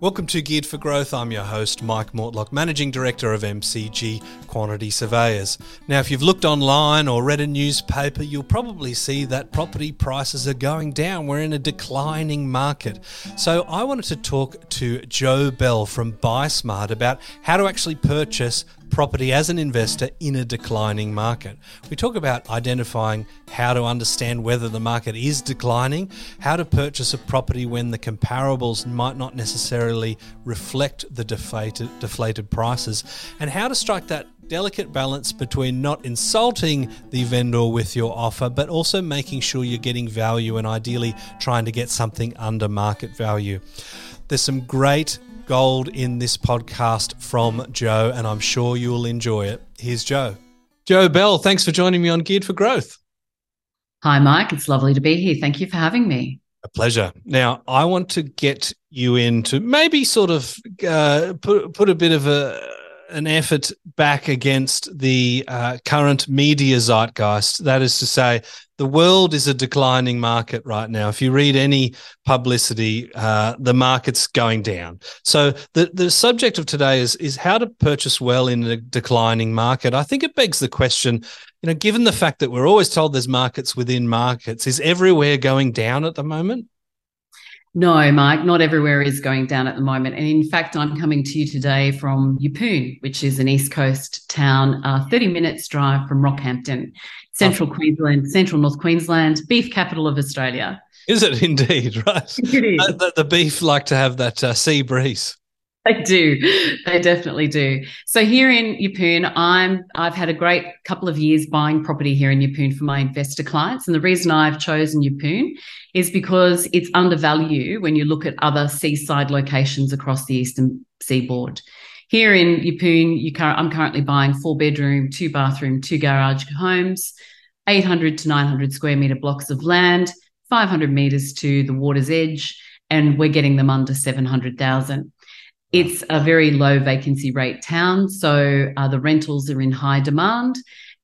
Welcome to Geared for Growth. I'm your host, Mike Mortlock, Managing Director of MCG Quantity Surveyors. Now, if you've looked online or read a newspaper, you'll probably see that property prices are going down. We're in a declining market. So, I wanted to talk to Joe Bell from BuySmart about how to actually purchase property as an investor in a declining market. We talk about identifying how to understand whether the market is declining, how to purchase a property when the comparables might not necessarily reflect the deflated, deflated prices, and how to strike that delicate balance between not insulting the vendor with your offer, but also making sure you're getting value and ideally trying to get something under market value. There's some great gold in this podcast from Joe, and I'm sure you'll enjoy it. Here's Joe. Joe Bell, thanks for joining me on Geared for Growth. Hi, Mike. It's lovely to be here. Thank you for having me. A pleasure. Now, I want to get you into maybe sort of uh, put put a bit of a an effort back against the uh, current media zeitgeist. That is to say, the world is a declining market right now. If you read any publicity, uh, the market's going down. So the the subject of today is is how to purchase well in a declining market. I think it begs the question. You know, given the fact that we're always told there's markets within markets, is everywhere going down at the moment? No, Mike, not everywhere is going down at the moment. And in fact, I'm coming to you today from Yeppoon, which is an East Coast town, uh, 30 minutes drive from Rockhampton, central oh. Queensland, central North Queensland, beef capital of Australia. Is it indeed? Right. It is. The, the beef like to have that uh, sea breeze. They do. They definitely do. So here in Yeppoon, I'm I've had a great couple of years buying property here in Yeppoon for my investor clients. And the reason I've chosen Yeppoon is because it's undervalued when you look at other seaside locations across the eastern seaboard. Here in Yeppoon, I'm currently buying four bedroom, two bathroom, two garage homes, 800 to 900 square meter blocks of land, 500 meters to the water's edge, and we're getting them under 700,000. It's a very low vacancy rate town, so uh, the rentals are in high demand,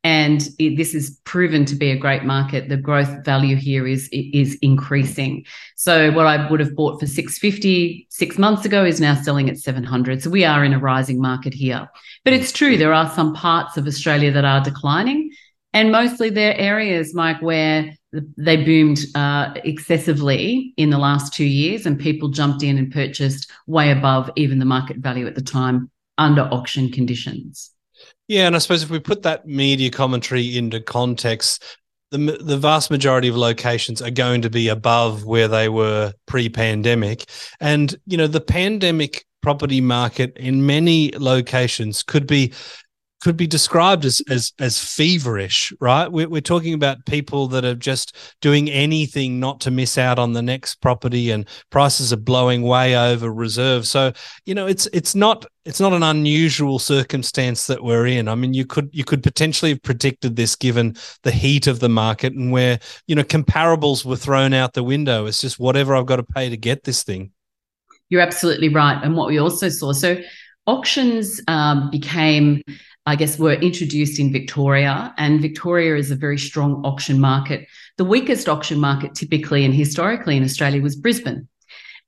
and it, this is proven to be a great market. The growth value here is is increasing. So what I would have bought for 650 six months ago is now selling at 700. So we are in a rising market here. But it's true there are some parts of Australia that are declining, and mostly they're areas, Mike, where they boomed uh, excessively in the last two years, and people jumped in and purchased way above even the market value at the time under auction conditions. Yeah, and I suppose if we put that media commentary into context, the the vast majority of locations are going to be above where they were pre-pandemic, and you know the pandemic property market in many locations could be could be described as as as feverish, right? We're, we're talking about people that are just doing anything not to miss out on the next property, and prices are blowing way over reserve. So you know, it's it's not it's not an unusual circumstance that we're in. I mean, you could you could potentially have predicted this given the heat of the market and where you know comparables were thrown out the window. It's just whatever I've got to pay to get this thing. You're absolutely right, and what we also saw so auctions um, became I guess, were introduced in Victoria, and Victoria is a very strong auction market. The weakest auction market typically and historically in Australia was Brisbane.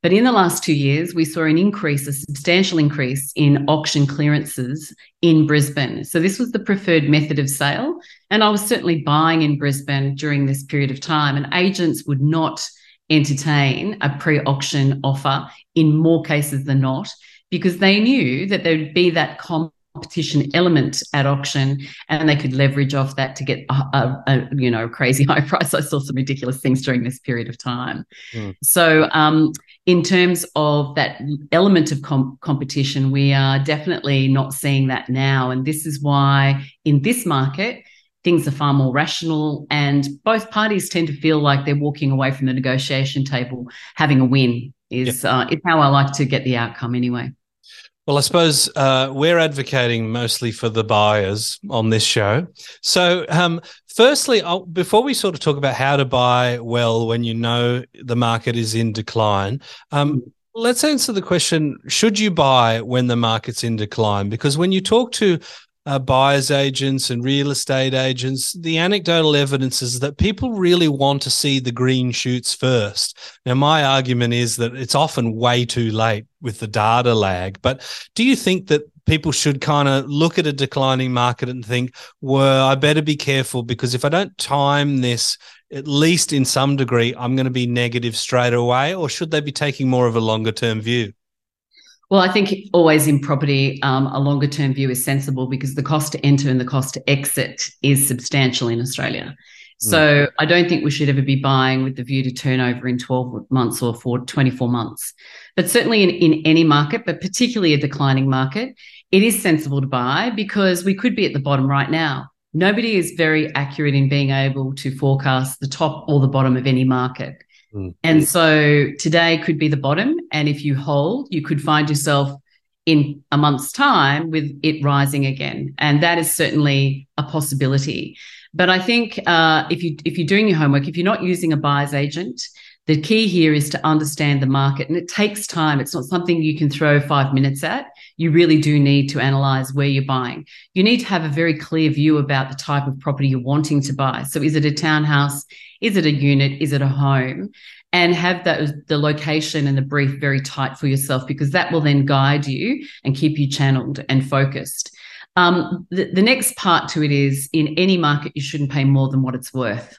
But in the last two years, we saw an increase, a substantial increase in auction clearances in Brisbane. So this was the preferred method of sale. And I was certainly buying in Brisbane during this period of time, and agents would not entertain a pre auction offer in more cases than not because they knew that there would be that competition element at auction and they could leverage off that to get a, a, a, you know crazy high price i saw some ridiculous things during this period of time mm. so um, in terms of that element of com- competition we are definitely not seeing that now and this is why in this market things are far more rational and both parties tend to feel like they're walking away from the negotiation table having a win is yep. uh, is how i like to get the outcome anyway well, I suppose uh, we're advocating mostly for the buyers on this show. So, um, firstly, I'll, before we sort of talk about how to buy well when you know the market is in decline, um, let's answer the question should you buy when the market's in decline? Because when you talk to uh, buyers agents and real estate agents, the anecdotal evidence is that people really want to see the green shoots first. Now, my argument is that it's often way too late with the data lag. But do you think that people should kind of look at a declining market and think, well, I better be careful because if I don't time this, at least in some degree, I'm going to be negative straight away? Or should they be taking more of a longer term view? Well, I think always in property, um, a longer term view is sensible because the cost to enter and the cost to exit is substantial in Australia. So mm. I don't think we should ever be buying with the view to turnover in 12 months or for 24 months. But certainly in, in any market, but particularly a declining market, it is sensible to buy because we could be at the bottom right now. Nobody is very accurate in being able to forecast the top or the bottom of any market. Mm. And so today could be the bottom. And if you hold, you could find yourself in a month's time with it rising again. And that is certainly a possibility. But I think uh, if you if you're doing your homework, if you're not using a buyer's agent, the key here is to understand the market, and it takes time. It's not something you can throw five minutes at. You really do need to analyze where you're buying. You need to have a very clear view about the type of property you're wanting to buy. So, is it a townhouse? Is it a unit? Is it a home? And have that the location and the brief very tight for yourself because that will then guide you and keep you channeled and focused. Um, the, the next part to it is in any market, you shouldn't pay more than what it's worth.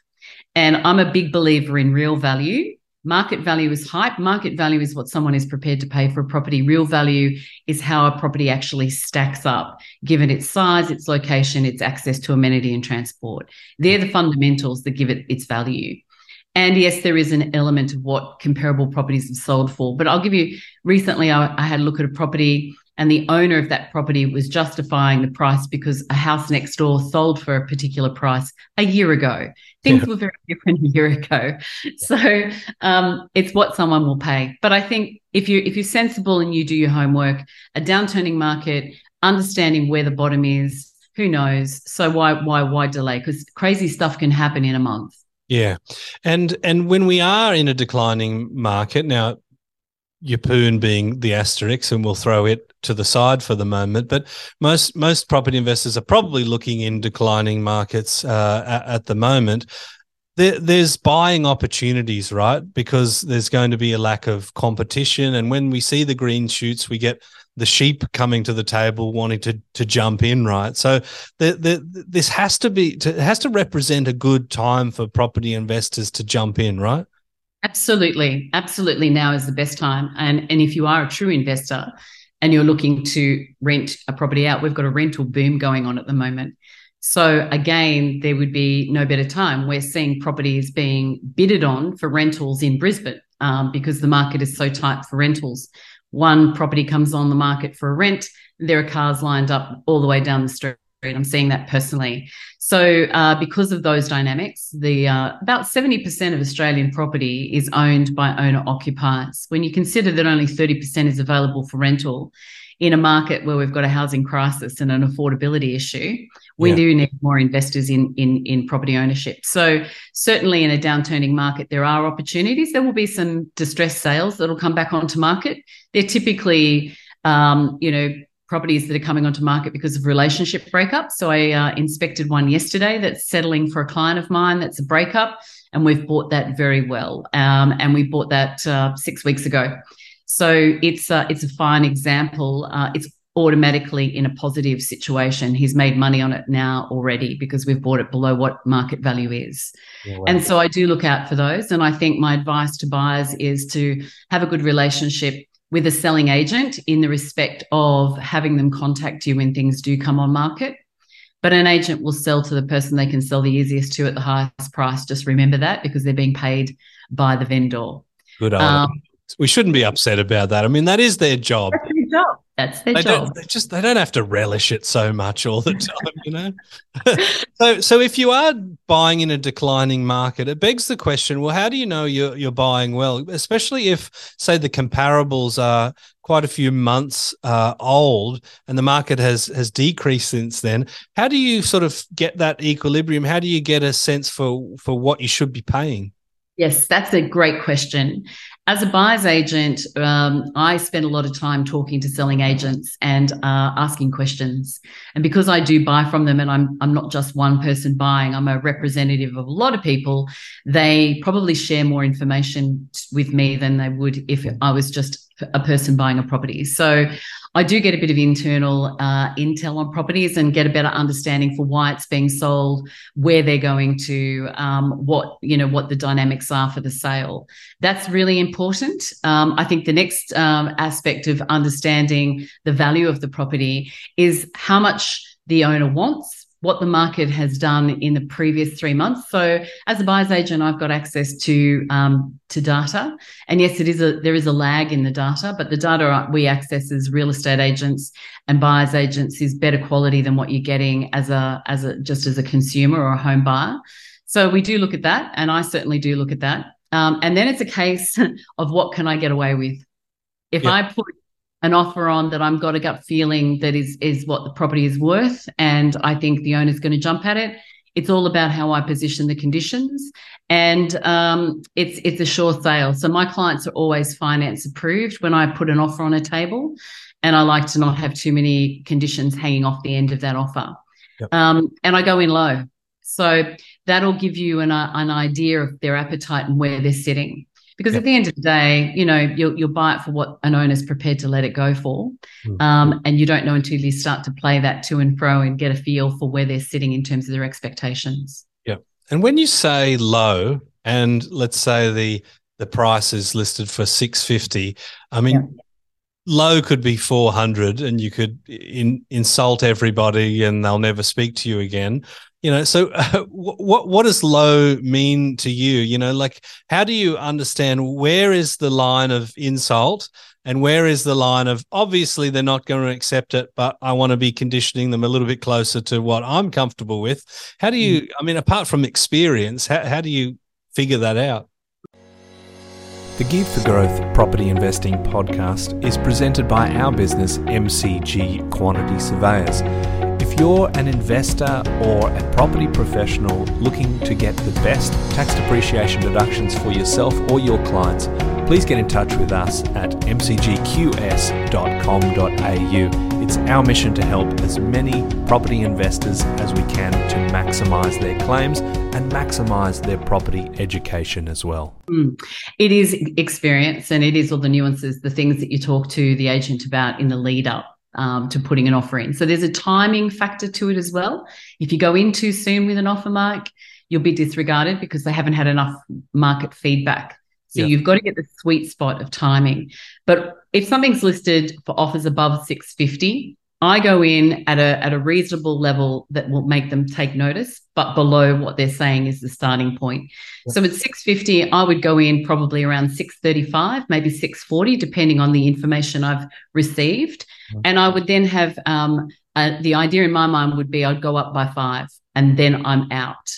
And I'm a big believer in real value. Market value is hype. Market value is what someone is prepared to pay for a property. Real value is how a property actually stacks up, given its size, its location, its access to amenity and transport. They're the fundamentals that give it its value. And yes, there is an element of what comparable properties have sold for. But I'll give you recently, I, I had a look at a property and the owner of that property was justifying the price because a house next door sold for a particular price a year ago. Things yeah. were very different a year ago, so um, it's what someone will pay. But I think if you if you're sensible and you do your homework, a downturning market, understanding where the bottom is, who knows? So why why why delay? Because crazy stuff can happen in a month. Yeah, and and when we are in a declining market now, Yeppoon being the asterisk, and we'll throw it to the side for the moment. But most most property investors are probably looking in declining markets uh, at, at, the moment. There, there's buying opportunities, right? Because there's going to be a lack of competition, and when we see the green shoots, we get the sheep coming to the table wanting to to jump in, right? So the, the, this has to be to, has to represent a good time for property investors to jump in, right? Absolutely. Absolutely. Now is the best time. And, and if you are a true investor and you're looking to rent a property out, we've got a rental boom going on at the moment. So again, there would be no better time. We're seeing properties being bidded on for rentals in Brisbane um, because the market is so tight for rentals. One property comes on the market for a rent, there are cars lined up all the way down the street I'm seeing that personally. So, uh, because of those dynamics, the uh, about 70% of Australian property is owned by owner occupiers. When you consider that only 30% is available for rental in a market where we've got a housing crisis and an affordability issue, we yeah. do need more investors in, in in property ownership. So, certainly in a downturning market, there are opportunities. There will be some distressed sales that will come back onto market. They're typically um, you know, properties that are coming onto market because of relationship breakups. So I uh, inspected one yesterday that's settling for a client of mine that's a breakup, and we've bought that very well. Um, and we bought that uh, six weeks ago. So it's uh, it's a fine example. Uh, it's automatically in a positive situation. He's made money on it now already because we've bought it below what market value is. wow. And so I do look out for those. And I think my advice to buyers is to have a good relationship with a selling agent in the respect of having them contact you when things do come on market. But an agent will sell to the person they can sell the easiest to at the highest price. Just remember that because they're being paid by the vendor. Good. Um, we shouldn't be upset about that. I mean, that is their job. That's their job. That's their they job. Don't, they just they don't have to relish it so much all the time, you know. so so if you are buying in a declining market, it begs the question: Well, how do you know you're you're buying well, especially if say the comparables are quite a few months uh, old and the market has has decreased since then? How do you sort of get that equilibrium? How do you get a sense for for what you should be paying? Yes, that's a great question. As a buyer's agent, um, I spend a lot of time talking to selling agents and uh, asking questions. And because I do buy from them, and I'm I'm not just one person buying, I'm a representative of a lot of people. They probably share more information with me than they would if I was just a person buying a property. So I do get a bit of internal uh, intel on properties and get a better understanding for why it's being sold, where they're going to, um, what you know, what the dynamics are for the sale. That's really important. Um, I think the next um, aspect of understanding the value of the property is how much the owner wants what the market has done in the previous three months. So, as a buyer's agent, I've got access to um, to data, and yes, it is a there is a lag in the data, but the data we access as real estate agents and buyers agents is better quality than what you're getting as a as a just as a consumer or a home buyer. So we do look at that, and I certainly do look at that. Um, and then it's a case of what can I get away with. If yeah. I put an offer on that I've got a gut feeling that is is what the property is worth, and I think the owner's going to jump at it. It's all about how I position the conditions, and um, it's it's a sure sale. So my clients are always finance approved when I put an offer on a table, and I like to not have too many conditions hanging off the end of that offer. Yep. Um, and I go in low, so that'll give you an uh, an idea of their appetite and where they're sitting. Because yep. at the end of the day, you know, you'll, you'll buy it for what an owner's prepared to let it go for. Mm. Um, and you don't know until you start to play that to and fro and get a feel for where they're sitting in terms of their expectations. Yeah. And when you say low, and let's say the the price is listed for 650, I mean, yeah low could be 400 and you could in, insult everybody and they'll never speak to you again you know so uh, what what does low mean to you you know like how do you understand where is the line of insult and where is the line of obviously they're not going to accept it but i want to be conditioning them a little bit closer to what i'm comfortable with how do you mm. i mean apart from experience how, how do you figure that out the Geared for Growth Property Investing podcast is presented by our business, MCG Quantity Surveyors. You're an investor or a property professional looking to get the best tax depreciation deductions for yourself or your clients, please get in touch with us at mcgqs.com.au. It's our mission to help as many property investors as we can to maximise their claims and maximise their property education as well. Mm. It is experience and it is all the nuances, the things that you talk to the agent about in the lead up um, to putting an offer in. So there's a timing factor to it as well. If you go in too soon with an offer, Mike, you'll be disregarded because they haven't had enough market feedback. So yeah. you've got to get the sweet spot of timing. But if something's listed for offers above 650, I go in at a at a reasonable level that will make them take notice, but below what they're saying is the starting point. Yeah. So at 650, I would go in probably around 635, maybe 640, depending on the information I've received. And I would then have um, uh, the idea in my mind would be I'd go up by five and then I'm out.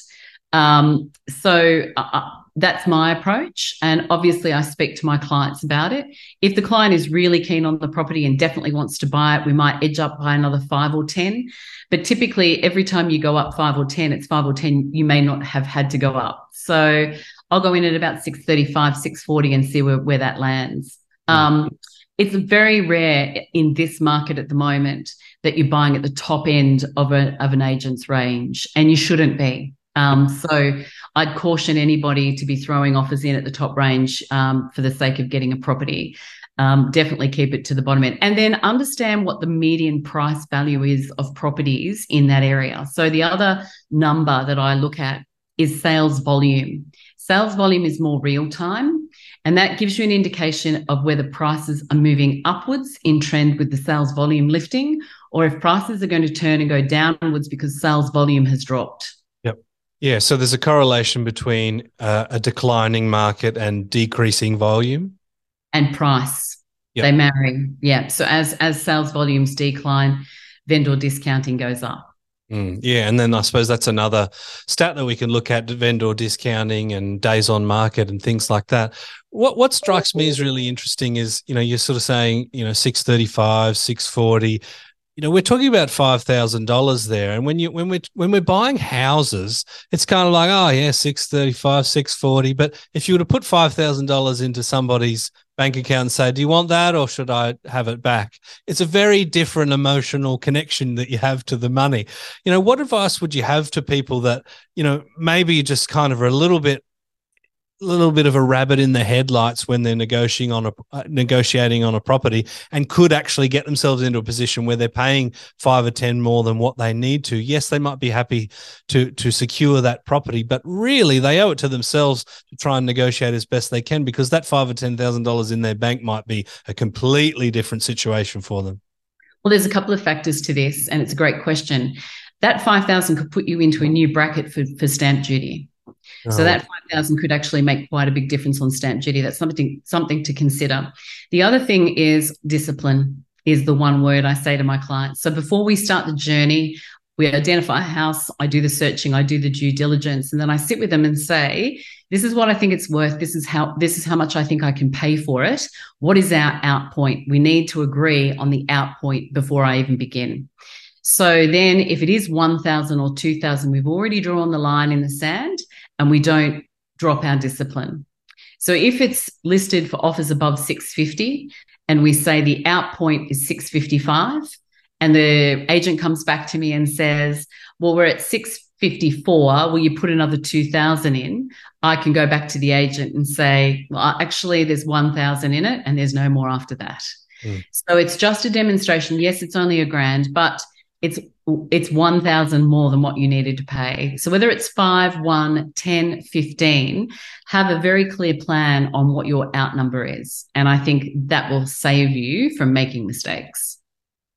Um, so uh, uh that's my approach. And obviously, I speak to my clients about it. If the client is really keen on the property and definitely wants to buy it, we might edge up by another five or 10. But typically, every time you go up five or 10, it's five or 10, you may not have had to go up. So I'll go in at about 635, 640 and see where, where that lands. Um, it's very rare in this market at the moment that you're buying at the top end of, a, of an agent's range, and you shouldn't be. Um, so I'd caution anybody to be throwing offers in at the top range um, for the sake of getting a property. Um, definitely keep it to the bottom end and then understand what the median price value is of properties in that area. So the other number that I look at is sales volume. Sales volume is more real time. And that gives you an indication of whether prices are moving upwards in trend with the sales volume lifting, or if prices are going to turn and go downwards because sales volume has dropped. Yeah, so there's a correlation between uh, a declining market and decreasing volume and price. Yep. They marry. Yeah. So as as sales volumes decline, vendor discounting goes up. Mm, yeah, and then I suppose that's another stat that we can look at: vendor discounting and days on market and things like that. What what strikes me as really interesting is you know you're sort of saying you know six thirty five, six forty you know, we're talking about five thousand dollars there, and when you when we're when we're buying houses, it's kind of like, oh yeah, six thirty five, six forty. But if you were to put five thousand dollars into somebody's bank account and say, do you want that or should I have it back? It's a very different emotional connection that you have to the money. You know, what advice would you have to people that you know maybe just kind of are a little bit little bit of a rabbit in the headlights when they're negotiating on a uh, negotiating on a property and could actually get themselves into a position where they're paying five or ten more than what they need to. Yes they might be happy to to secure that property but really they owe it to themselves to try and negotiate as best they can because that five or ten thousand dollars in their bank might be a completely different situation for them. Well there's a couple of factors to this and it's a great question. That 5000 could put you into a new bracket for, for stamp duty so that uh-huh. 5000 could actually make quite a big difference on stamp duty. That's something something to consider. The other thing is discipline is the one word I say to my clients. So before we start the journey, we identify a house, I do the searching, I do the due diligence, and then I sit with them and say, this is what I think it's worth. This is how this is how much I think I can pay for it. What is our out point? We need to agree on the out point before I even begin. So then if it is 1000 or 2000, we've already drawn the line in the sand and we don't drop our discipline. So if it's listed for offers above 650 and we say the out point is 655 and the agent comes back to me and says, well, we're at 654, will you put another 2000 in? I can go back to the agent and say, well, actually, there's 1000 in it and there's no more after that. Mm. So it's just a demonstration. Yes, it's only a grand, but it's it's 1000 more than what you needed to pay. So whether it's 5 1 10 15 have a very clear plan on what your out number is. And i think that will save you from making mistakes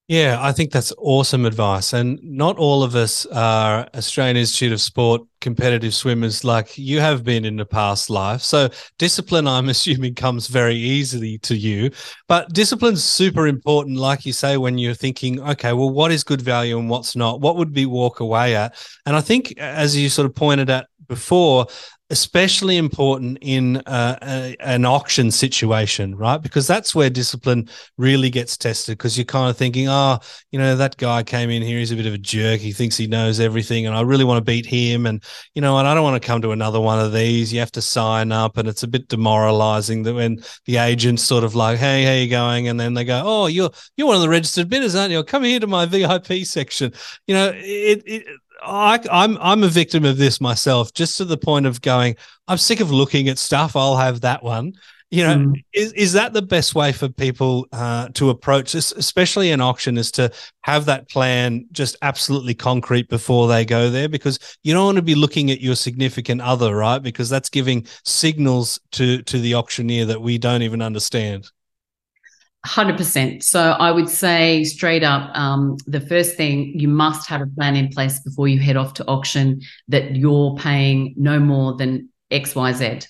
yeah, I think that's awesome advice. And not all of us are Australian Institute of Sport competitive swimmers like you have been in the past life. So discipline, I'm assuming, comes very easily to you. But discipline's super important, like you say, when you're thinking, okay, well, what is good value and what's not? What would be walk away at? And I think, as you sort of pointed at before, especially important in uh, a, an auction situation, right? Because that's where discipline really gets tested. Because you're kind of thinking, oh, you know, that guy came in here, he's a bit of a jerk. He thinks he knows everything, and I really want to beat him. And you know, and I don't want to come to another one of these. You have to sign up, and it's a bit demoralizing that when the agent's sort of like, hey, how you going? And then they go, oh, you're you're one of the registered bidders, aren't you? Come here to my VIP section. You know, it, it I, I'm I'm a victim of this myself, just to the point of going, I'm sick of looking at stuff. I'll have that one. You know, mm. is is that the best way for people uh, to approach this, especially an auction, is to have that plan just absolutely concrete before they go there? Because you don't want to be looking at your significant other, right? Because that's giving signals to to the auctioneer that we don't even understand. 100%. So I would say straight up, um, the first thing you must have a plan in place before you head off to auction that you're paying no more than XYZ.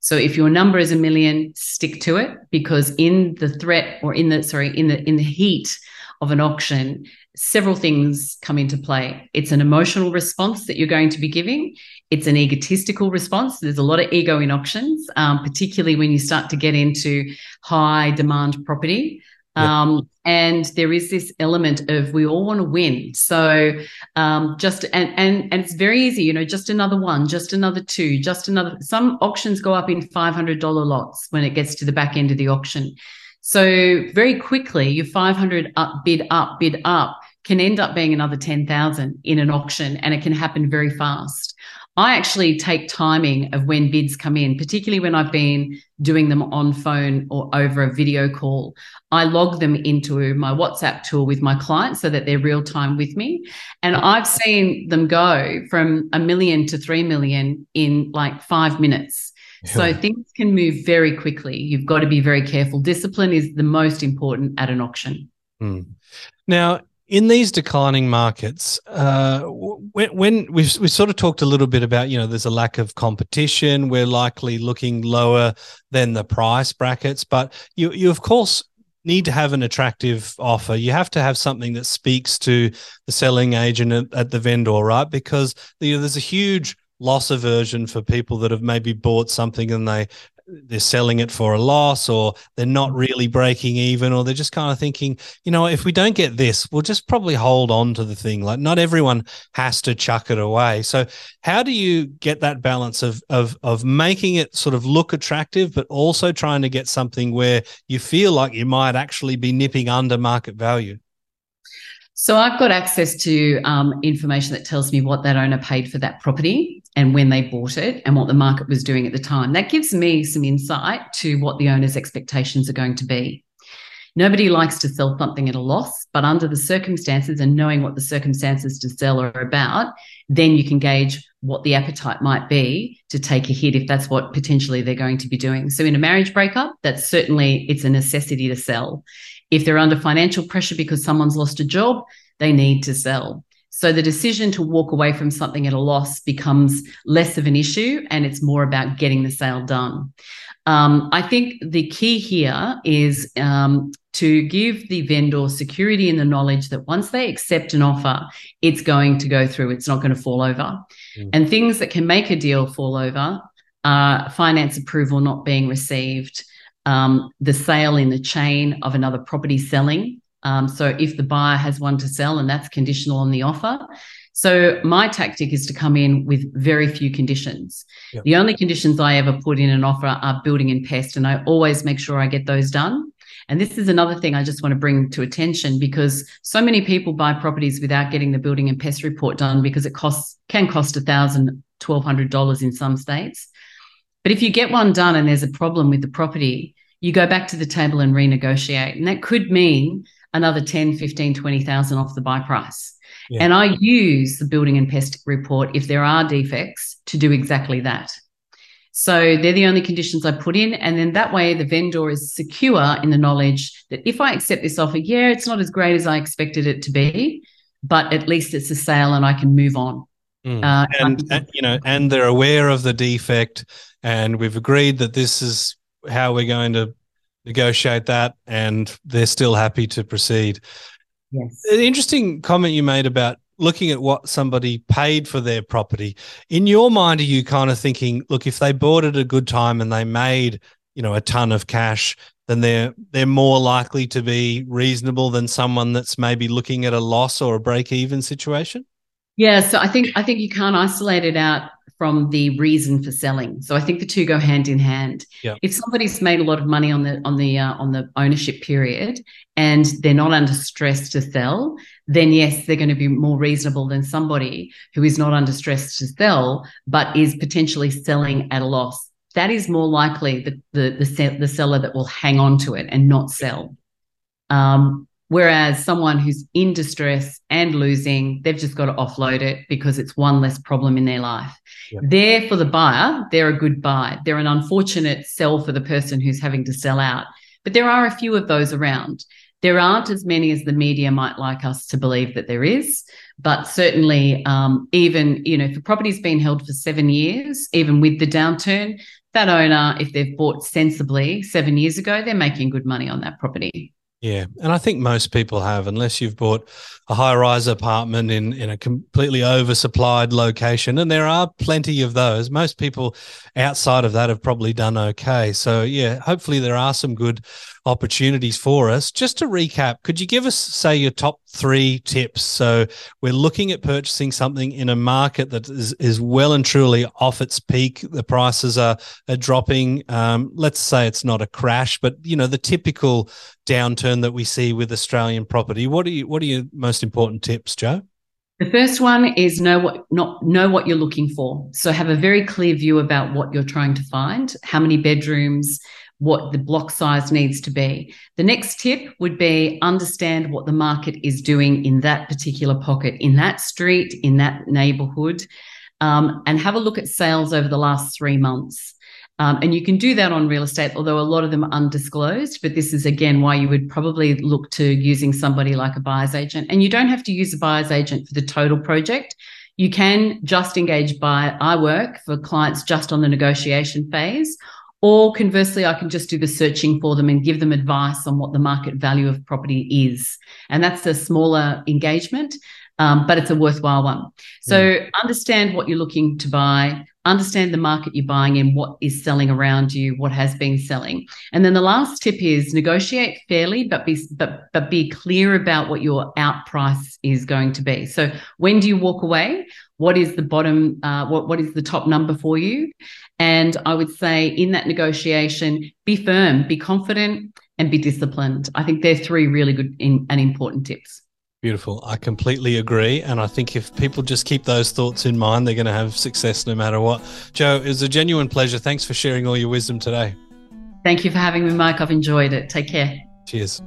So if your number is a million, stick to it because in the threat or in the sorry in the in the heat of an auction, several things come into play. It's an emotional response that you're going to be giving. It's an egotistical response. There's a lot of ego in auctions, um, particularly when you start to get into high demand property. Um, and there is this element of we all want to win. So um, just and and and it's very easy, you know, just another one, just another two, just another. Some auctions go up in five hundred dollar lots when it gets to the back end of the auction. So very quickly, your 500 up, bid up, bid up can end up being another 10,000 in an auction and it can happen very fast. I actually take timing of when bids come in, particularly when I've been doing them on phone or over a video call. I log them into my WhatsApp tool with my clients so that they're real time with me. And I've seen them go from a million to 3 million in like five minutes. Yeah. So things can move very quickly. You've got to be very careful. Discipline is the most important at an auction. Mm. Now, in these declining markets, uh, when, when we've we've sort of talked a little bit about, you know, there's a lack of competition. We're likely looking lower than the price brackets, but you you of course need to have an attractive offer. You have to have something that speaks to the selling agent at, at the vendor, right? Because you know, there's a huge loss aversion for people that have maybe bought something and they they're selling it for a loss or they're not really breaking even or they're just kind of thinking you know if we don't get this we'll just probably hold on to the thing. Like not everyone has to chuck it away. So how do you get that balance of of of making it sort of look attractive but also trying to get something where you feel like you might actually be nipping under market value? So I've got access to um, information that tells me what that owner paid for that property and when they bought it and what the market was doing at the time. That gives me some insight to what the owner's expectations are going to be. Nobody likes to sell something at a loss, but under the circumstances and knowing what the circumstances to sell are about, then you can gauge what the appetite might be to take a hit if that's what potentially they're going to be doing. So in a marriage breakup, that's certainly it's a necessity to sell. If they're under financial pressure because someone's lost a job, they need to sell. So the decision to walk away from something at a loss becomes less of an issue and it's more about getting the sale done. Um, I think the key here is um, to give the vendor security in the knowledge that once they accept an offer, it's going to go through, it's not going to fall over. Mm. And things that can make a deal fall over are finance approval not being received, um, the sale in the chain of another property selling. Um, so if the buyer has one to sell and that's conditional on the offer. So my tactic is to come in with very few conditions. Yep. The only conditions I ever put in an offer are building and pest, and I always make sure I get those done. And this is another thing I just want to bring to attention because so many people buy properties without getting the building and pest report done because it costs can cost a thousand, twelve hundred dollars in some states. But if you get one done and there's a problem with the property, you go back to the table and renegotiate. And that could mean another 10, 15, 20,000 off the buy price. Yeah. And I use the building and pest report if there are defects to do exactly that. So they're the only conditions I put in. And then that way the vendor is secure in the knowledge that if I accept this offer, yeah, it's not as great as I expected it to be, but at least it's a sale and I can move on. Mm. Uh, and, and, you know, and they're aware of the defect, and we've agreed that this is how we're going to negotiate that, and they're still happy to proceed. Yes. An interesting comment you made about looking at what somebody paid for their property. In your mind, are you kind of thinking, look, if they bought at a good time and they made, you know, a ton of cash, then they're they're more likely to be reasonable than someone that's maybe looking at a loss or a break even situation? Yeah, so I think I think you can't isolate it out from the reason for selling. So I think the two go hand in hand. Yeah. If somebody's made a lot of money on the on the uh, on the ownership period and they're not under stress to sell, then yes, they're going to be more reasonable than somebody who is not under stress to sell but is potentially selling at a loss. That is more likely the the the, the seller that will hang on to it and not sell. Um, Whereas someone who's in distress and losing, they've just got to offload it because it's one less problem in their life. Yeah. There for the buyer, they're a good buy. They're an unfortunate sell for the person who's having to sell out. But there are a few of those around. There aren't as many as the media might like us to believe that there is, but certainly, um, even you know, if a property's been held for seven years, even with the downturn, that owner, if they've bought sensibly seven years ago, they're making good money on that property. Yeah, and I think most people have, unless you've bought a high-rise apartment in in a completely oversupplied location, and there are plenty of those. Most people outside of that have probably done okay. So yeah, hopefully there are some good opportunities for us. Just to recap, could you give us, say, your top three tips? So we're looking at purchasing something in a market that is, is well and truly off its peak. The prices are, are dropping. Um, let's say it's not a crash, but you know the typical downturn that we see with Australian property. What are you, what are your most important tips, Joe? The first one is know what not know what you're looking for. So have a very clear view about what you're trying to find, how many bedrooms, what the block size needs to be. The next tip would be understand what the market is doing in that particular pocket, in that street, in that neighborhood, um, and have a look at sales over the last three months. Um, and you can do that on real estate, although a lot of them are undisclosed. But this is again why you would probably look to using somebody like a buyer's agent. And you don't have to use a buyer's agent for the total project. You can just engage by I work for clients just on the negotiation phase, or conversely, I can just do the searching for them and give them advice on what the market value of property is. And that's a smaller engagement. Um, but it's a worthwhile one. So mm. understand what you're looking to buy, understand the market you're buying in, what is selling around you, what has been selling. And then the last tip is negotiate fairly, but be but but be clear about what your out price is going to be. So when do you walk away? What is the bottom? Uh, what what is the top number for you? And I would say in that negotiation, be firm, be confident, and be disciplined. I think they're three really good in, and important tips. Beautiful. I completely agree. And I think if people just keep those thoughts in mind, they're going to have success no matter what. Joe, it was a genuine pleasure. Thanks for sharing all your wisdom today. Thank you for having me, Mike. I've enjoyed it. Take care. Cheers.